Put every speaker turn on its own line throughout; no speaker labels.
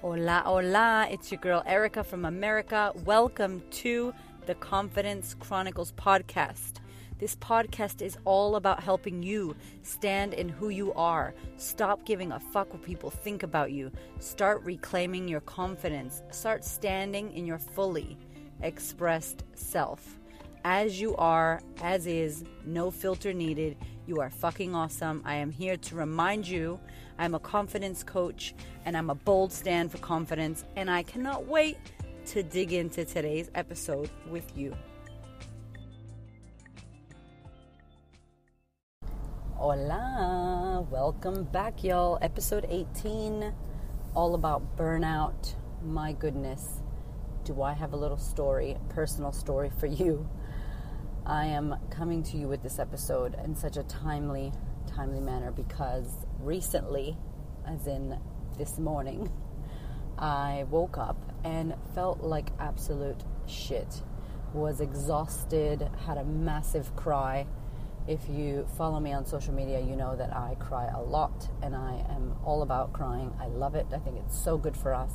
Hola, hola. It's your girl Erica from America. Welcome to the Confidence Chronicles podcast. This podcast is all about helping you stand in who you are. Stop giving a fuck what people think about you. Start reclaiming your confidence. Start standing in your fully expressed self. As you are, as is, no filter needed. You are fucking awesome. I am here to remind you I'm a confidence coach and I'm a bold stand for confidence, and I cannot wait to dig into today's episode with you. Hola, welcome back, y'all. Episode 18, all about burnout. My goodness, do I have a little story, personal story for you? I am coming to you with this episode in such a timely, timely manner because recently, as in this morning, I woke up and felt like absolute shit. Was exhausted, had a massive cry. If you follow me on social media, you know that I cry a lot and I am all about crying. I love it. I think it's so good for us.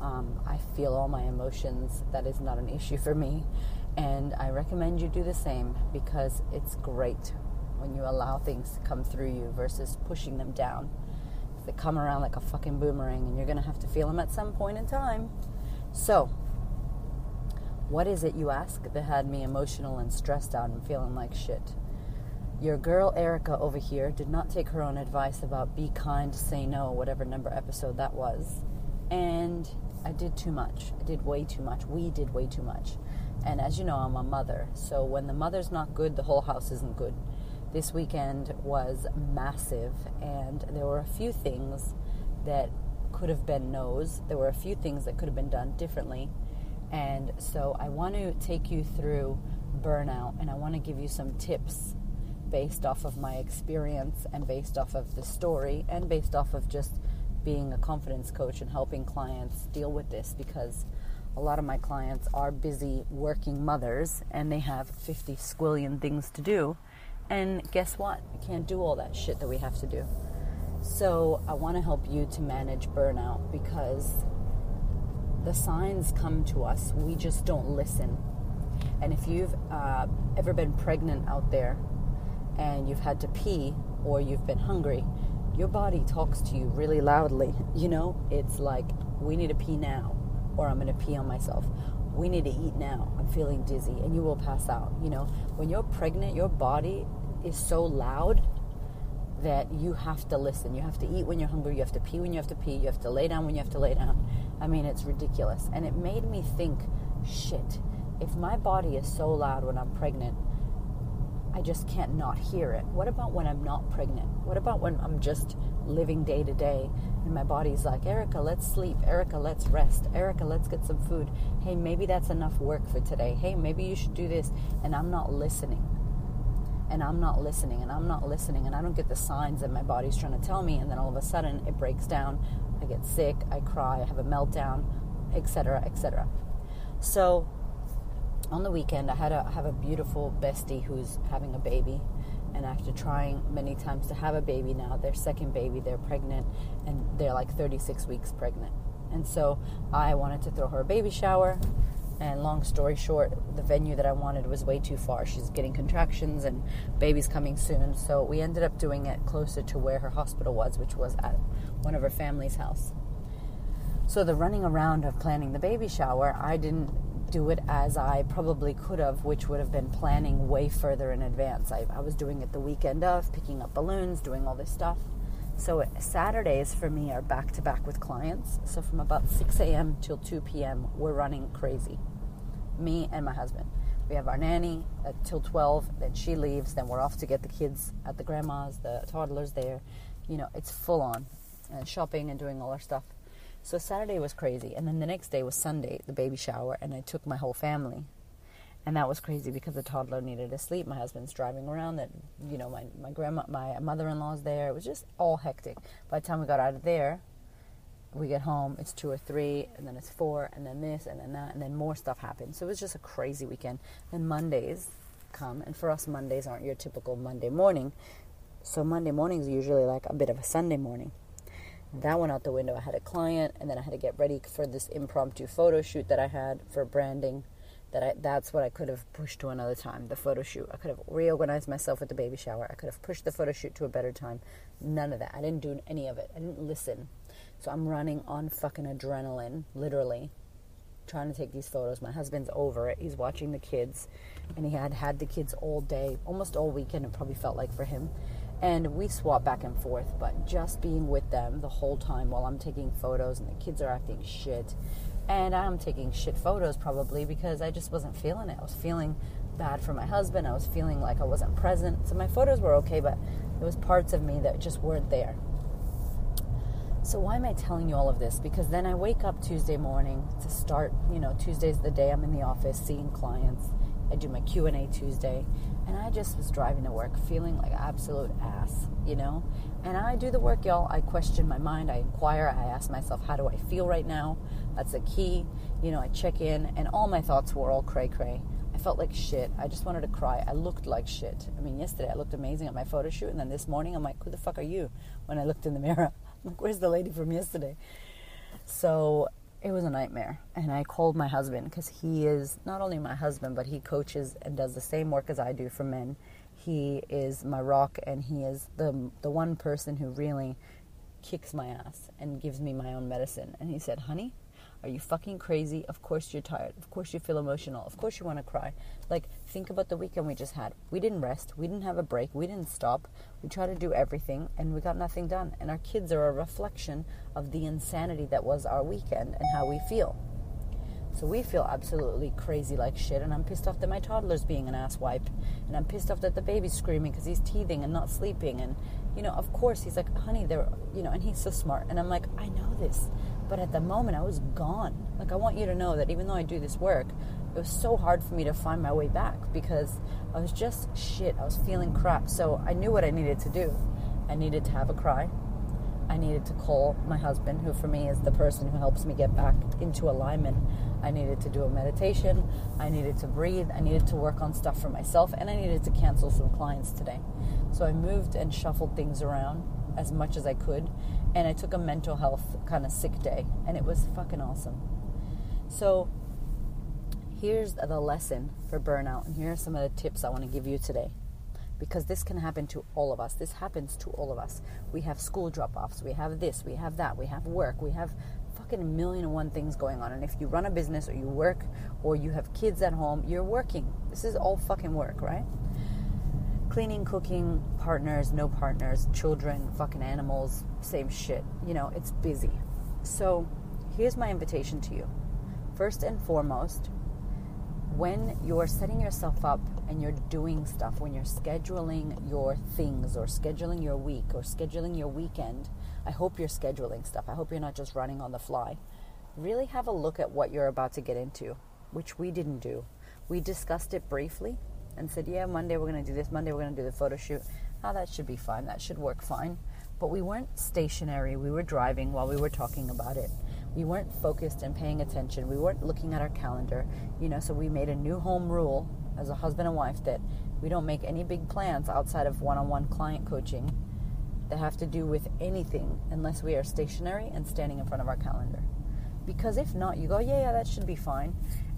Um, I feel all my emotions. That is not an issue for me. And I recommend you do the same because it's great when you allow things to come through you versus pushing them down. They come around like a fucking boomerang and you're going to have to feel them at some point in time. So, what is it you ask that had me emotional and stressed out and feeling like shit? Your girl Erica over here did not take her own advice about be kind, say no, whatever number episode that was. And I did too much. I did way too much. We did way too much. And as you know, I'm a mother. So when the mother's not good, the whole house isn't good this weekend was massive, and there were a few things that could have been no's. There were a few things that could have been done differently. And so I want to take you through burnout and I want to give you some tips based off of my experience and based off of the story and based off of just being a confidence coach and helping clients deal with this because a lot of my clients are busy working mothers and they have 50 squillion things to do and guess what? We can't do all that shit that we have to do. So I want to help you to manage burnout because the signs come to us. We just don't listen. And if you've uh, ever been pregnant out there and you've had to pee or you've been hungry, your body talks to you really loudly. You know, it's like, we need to pee now, or I'm going to pee on myself. We need to eat now. I'm feeling dizzy, and you will pass out. You know, when you're pregnant, your body is so loud that you have to listen. You have to eat when you're hungry. You have to pee when you have to pee. You have to lay down when you have to lay down. I mean, it's ridiculous. And it made me think shit, if my body is so loud when I'm pregnant, I just can't not hear it. What about when I'm not pregnant? What about when I'm just living day to day and my body's like, Erica, let's sleep. Erica, let's rest. Erica, let's get some food. Hey, maybe that's enough work for today. Hey, maybe you should do this. And I'm not listening and I'm not listening and I'm not listening and I don't get the signs that my body's trying to tell me and then all of a sudden it breaks down I get sick I cry I have a meltdown etc etc so on the weekend I had a I have a beautiful bestie who's having a baby and after trying many times to have a baby now their second baby they're pregnant and they're like 36 weeks pregnant and so I wanted to throw her a baby shower and long story short, the venue that I wanted was way too far. She's getting contractions and baby's coming soon. So we ended up doing it closer to where her hospital was, which was at one of her family's house. So the running around of planning the baby shower, I didn't do it as I probably could have, which would have been planning way further in advance. I, I was doing it the weekend of, picking up balloons, doing all this stuff. So uh, Saturdays for me are back to back with clients. So from about 6 a.m. till 2 p.m., we're running crazy. Me and my husband. We have our nanny uh, till 12, then she leaves, then we're off to get the kids at the grandma's, the toddlers there. You know, it's full on. And shopping and doing all our stuff. So Saturday was crazy. And then the next day was Sunday, the baby shower, and I took my whole family and that was crazy because the toddler needed to sleep. My husband's driving around. That you know, my my grandma, my mother-in-law's there. It was just all hectic. By the time we got out of there, we get home. It's two or three, and then it's four, and then this, and then that, and then more stuff happened. So it was just a crazy weekend. Then Mondays come, and for us, Mondays aren't your typical Monday morning. So Monday mornings are usually like a bit of a Sunday morning. That went out the window. I had a client, and then I had to get ready for this impromptu photo shoot that I had for branding. That I, that's what I could have pushed to another time. The photo shoot. I could have reorganized myself with the baby shower. I could have pushed the photo shoot to a better time. None of that. I didn't do any of it. I didn't listen. So I'm running on fucking adrenaline, literally, trying to take these photos. My husband's over it. He's watching the kids, and he had had the kids all day, almost all weekend. It probably felt like for him and we swap back and forth but just being with them the whole time while i'm taking photos and the kids are acting shit. And i'm taking shit photos probably because i just wasn't feeling it. I was feeling bad for my husband. I was feeling like i wasn't present. So my photos were okay but there was parts of me that just weren't there. So why am i telling you all of this? Because then i wake up tuesday morning to start you know tuesday's the day i'm in the office seeing clients i do my q&a tuesday and I just was driving to work feeling like absolute ass, you know? And I do the work, y'all. I question my mind. I inquire. I ask myself, how do I feel right now? That's the key. You know, I check in, and all my thoughts were all cray cray. I felt like shit. I just wanted to cry. I looked like shit. I mean, yesterday I looked amazing at my photo shoot, and then this morning I'm like, who the fuck are you? When I looked in the mirror, I'm like, where's the lady from yesterday? So it was a nightmare. And I called my husband because he is not only my husband, but he coaches and does the same work as I do for men. He is my rock, and he is the the one person who really kicks my ass and gives me my own medicine. And he said, "Honey, are you fucking crazy? Of course you're tired. Of course you feel emotional. Of course you want to cry. Like, think about the weekend we just had. We didn't rest. We didn't have a break. We didn't stop. We tried to do everything and we got nothing done. And our kids are a reflection of the insanity that was our weekend and how we feel. So we feel absolutely crazy like shit, and I'm pissed off that my toddler's being an asswipe, and I'm pissed off that the baby's screaming because he's teething and not sleeping, and you know, of course, he's like, honey, they're, you know, and he's so smart, and I'm like, I know this, but at the moment, I was gone. Like, I want you to know that even though I do this work, it was so hard for me to find my way back because I was just shit. I was feeling crap. So I knew what I needed to do. I needed to have a cry. I needed to call my husband, who for me is the person who helps me get back into alignment. I needed to do a meditation. I needed to breathe. I needed to work on stuff for myself. And I needed to cancel some clients today. So I moved and shuffled things around as much as I could. And I took a mental health kind of sick day. And it was fucking awesome. So here's the lesson for burnout. And here are some of the tips I want to give you today. Because this can happen to all of us. This happens to all of us. We have school drop offs. We have this. We have that. We have work. We have fucking a million and one things going on. And if you run a business or you work or you have kids at home, you're working. This is all fucking work, right? cleaning, cooking, partners, no partners, children, fucking animals, same shit. You know, it's busy. So here's my invitation to you. First and foremost, when you're setting yourself up and you're doing stuff, when you're scheduling your things or scheduling your week or scheduling your weekend, I hope you're scheduling stuff. I hope you're not just running on the fly. Really have a look at what you're about to get into, which we didn't do. We discussed it briefly, and said, yeah, Monday we're going to do this, Monday we're going to do the photo shoot. Oh, that should be fine. That should work fine. But we weren't stationary. We were driving while we were talking about it. We weren't focused and paying attention. We weren't looking at our calendar. You know, so we made a new home rule as a husband and wife that we don't make any big plans outside of one on one client coaching that have to do with anything unless we are stationary and standing in front of our calendar. Because if not, you go, yeah, yeah, that should be fine.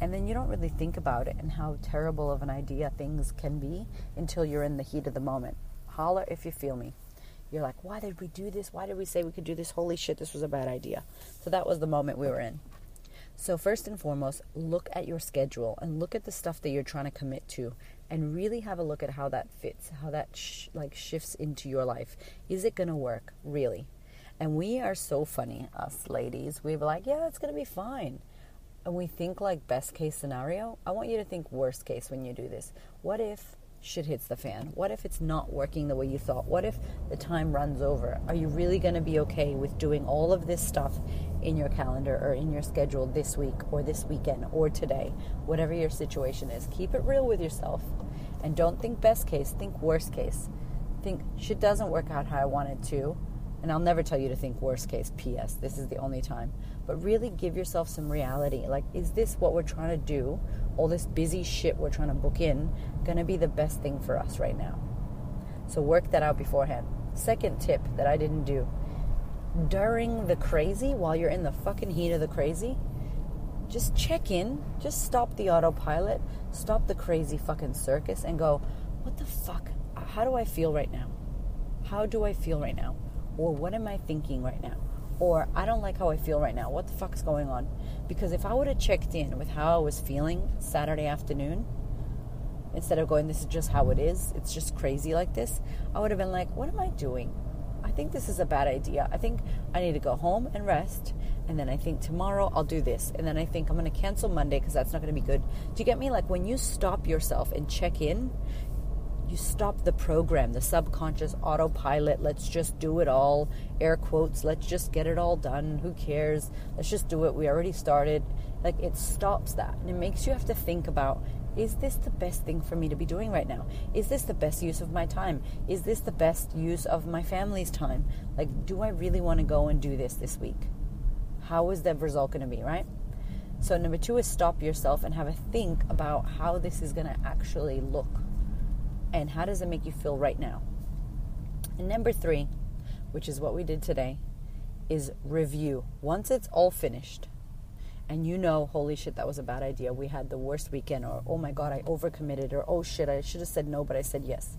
And then you don't really think about it and how terrible of an idea things can be until you're in the heat of the moment. Holler if you feel me. You're like, why did we do this? Why did we say we could do this? Holy shit, this was a bad idea. So that was the moment we were in. So, first and foremost, look at your schedule and look at the stuff that you're trying to commit to and really have a look at how that fits, how that sh- like shifts into your life. Is it going to work? Really? And we are so funny, us ladies. We're like, yeah, that's going to be fine and we think like best case scenario, I want you to think worst case when you do this. What if shit hits the fan? What if it's not working the way you thought? What if the time runs over? Are you really going to be okay with doing all of this stuff in your calendar or in your schedule this week or this weekend or today? Whatever your situation is, keep it real with yourself and don't think best case, think worst case. Think shit doesn't work out how I want it to and I'll never tell you to think worst case, PS. This is the only time. But really give yourself some reality. Like, is this what we're trying to do? All this busy shit we're trying to book in, gonna be the best thing for us right now? So work that out beforehand. Second tip that I didn't do during the crazy, while you're in the fucking heat of the crazy, just check in, just stop the autopilot, stop the crazy fucking circus, and go, what the fuck? How do I feel right now? How do I feel right now? Or what am I thinking right now? Or I don't like how I feel right now. What the fuck's going on? Because if I would have checked in with how I was feeling Saturday afternoon, instead of going, this is just how it is, it's just crazy like this, I would have been like, what am I doing? I think this is a bad idea. I think I need to go home and rest. And then I think tomorrow I'll do this. And then I think I'm going to cancel Monday because that's not going to be good. Do you get me? Like when you stop yourself and check in, you stop the program, the subconscious autopilot. Let's just do it all. Air quotes. Let's just get it all done. Who cares? Let's just do it. We already started. Like it stops that. And it makes you have to think about is this the best thing for me to be doing right now? Is this the best use of my time? Is this the best use of my family's time? Like, do I really want to go and do this this week? How is the result going to be, right? So, number two is stop yourself and have a think about how this is going to actually look and how does it make you feel right now. And number three, which is what we did today, is review. Once it's all finished, and you know, holy shit, that was a bad idea. We had the worst weekend, or oh my god, I overcommitted, or oh shit, I should have said no, but I said yes.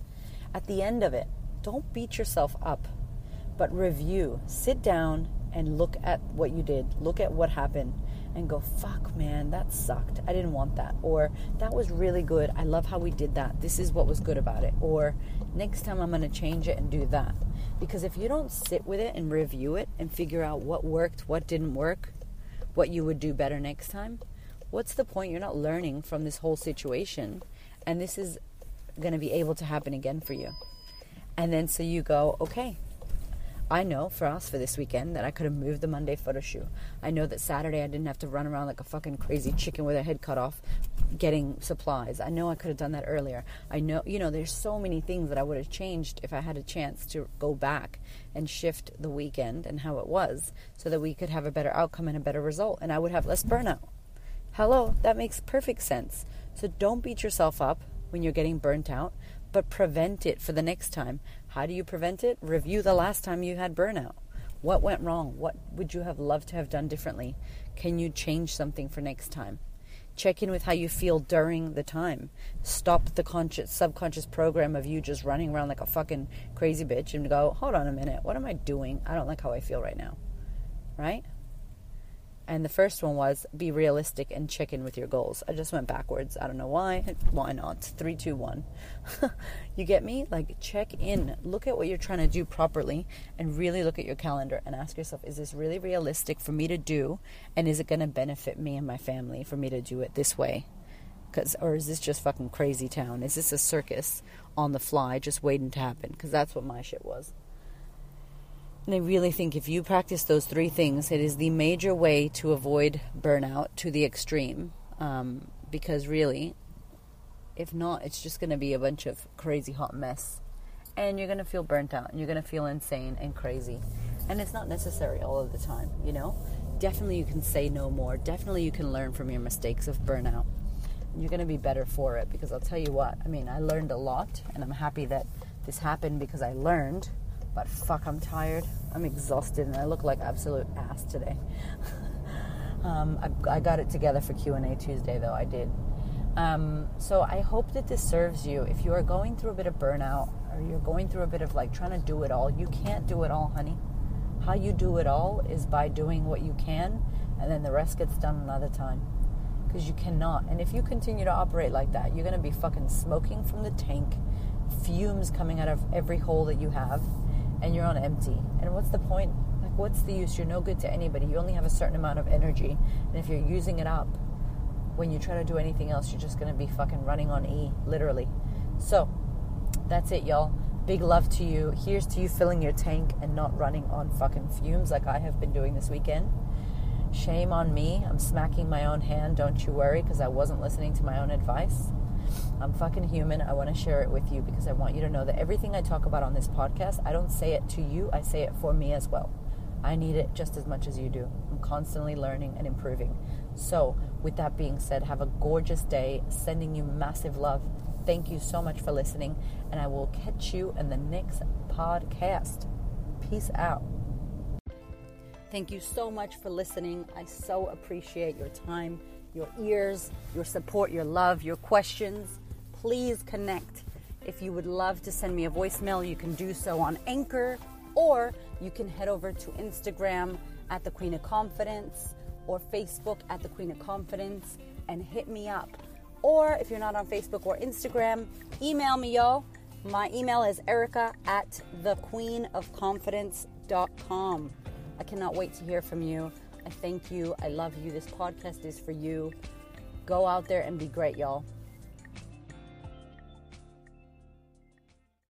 At the end of it, don't beat yourself up, but review. Sit down and look at what you did, look at what happened, and go, fuck, man, that sucked. I didn't want that. Or that was really good. I love how we did that. This is what was good about it. Or next time I'm going to change it and do that. Because if you don't sit with it and review it and figure out what worked, what didn't work, what you would do better next time, what's the point? You're not learning from this whole situation. And this is going to be able to happen again for you. And then so you go, okay, I know for us for this weekend that I could have moved the Monday photo shoot. I know that Saturday I didn't have to run around like a fucking crazy chicken with a head cut off getting supplies. I know I could have done that earlier. I know, you know, there's so many things that I would have changed if I had a chance to go back and shift the weekend and how it was so that we could have a better outcome and a better result and I would have less burnout. Hello, that makes perfect sense. So don't beat yourself up when you're getting burnt out, but prevent it for the next time. How do you prevent it? Review the last time you had burnout. What went wrong? What would you have loved to have done differently? Can you change something for next time? Check in with how you feel during the time. Stop the conscious, subconscious program of you just running around like a fucking crazy bitch and go, hold on a minute, what am I doing? I don't like how I feel right now. Right? And the first one was be realistic and check in with your goals. I just went backwards. I don't know why. Why not? Three, two, one. you get me? Like, check in. Look at what you're trying to do properly and really look at your calendar and ask yourself is this really realistic for me to do? And is it going to benefit me and my family for me to do it this way? Cause, or is this just fucking crazy town? Is this a circus on the fly just waiting to happen? Because that's what my shit was. And I really think if you practice those three things, it is the major way to avoid burnout to the extreme. Um, because really, if not, it's just going to be a bunch of crazy hot mess. And you're going to feel burnt out and you're going to feel insane and crazy. And it's not necessary all of the time, you know? Definitely you can say no more. Definitely you can learn from your mistakes of burnout. And you're going to be better for it because I'll tell you what, I mean, I learned a lot and I'm happy that this happened because I learned but fuck, I'm tired. I'm exhausted, and I look like absolute ass today. um, I, I, got it together for Q and A Tuesday, though I did. Um, so I hope that this serves you. If you are going through a bit of burnout, or you're going through a bit of like trying to do it all, you can't do it all, honey. How you do it all is by doing what you can, and then the rest gets done another time. Because you cannot. And if you continue to operate like that, you're going to be fucking smoking from the tank, fumes coming out of every hole that you have and you're on empty. And what's the point? Like, what's the use? You're no good to anybody. You only have a certain amount of energy. And if you're using it up, when you try to do anything else, you're just going to be fucking running on E, literally. So, that's it, y'all. Big love to you. Here's to you filling your tank and not running on fucking fumes like I have been doing this weekend. Shame on me. I'm smacking my own hand, don't you worry, because I wasn't listening to my own advice. I'm fucking human. I want to share it with you because I want you to know that everything I talk about on this podcast, I don't say it to you, I say it for me as well. I need it just as much as you do. I'm constantly learning and improving. So, with that being said, have a gorgeous day. Sending you massive love. Thank you so much for listening, and I will catch you in the next podcast. Peace out. Thank you so much for listening. I so appreciate your time, your ears, your support, your love, your questions. Please connect. If you would love to send me a voicemail, you can do so on Anchor or you can head over to Instagram at the Queen of Confidence or Facebook at the Queen of Confidence and hit me up. Or if you're not on Facebook or Instagram, email me, yo. My email is erica at thequeenofconfidence.com. I cannot wait to hear from you. I thank you. I love you. This podcast is for you. Go out there and be great, y'all.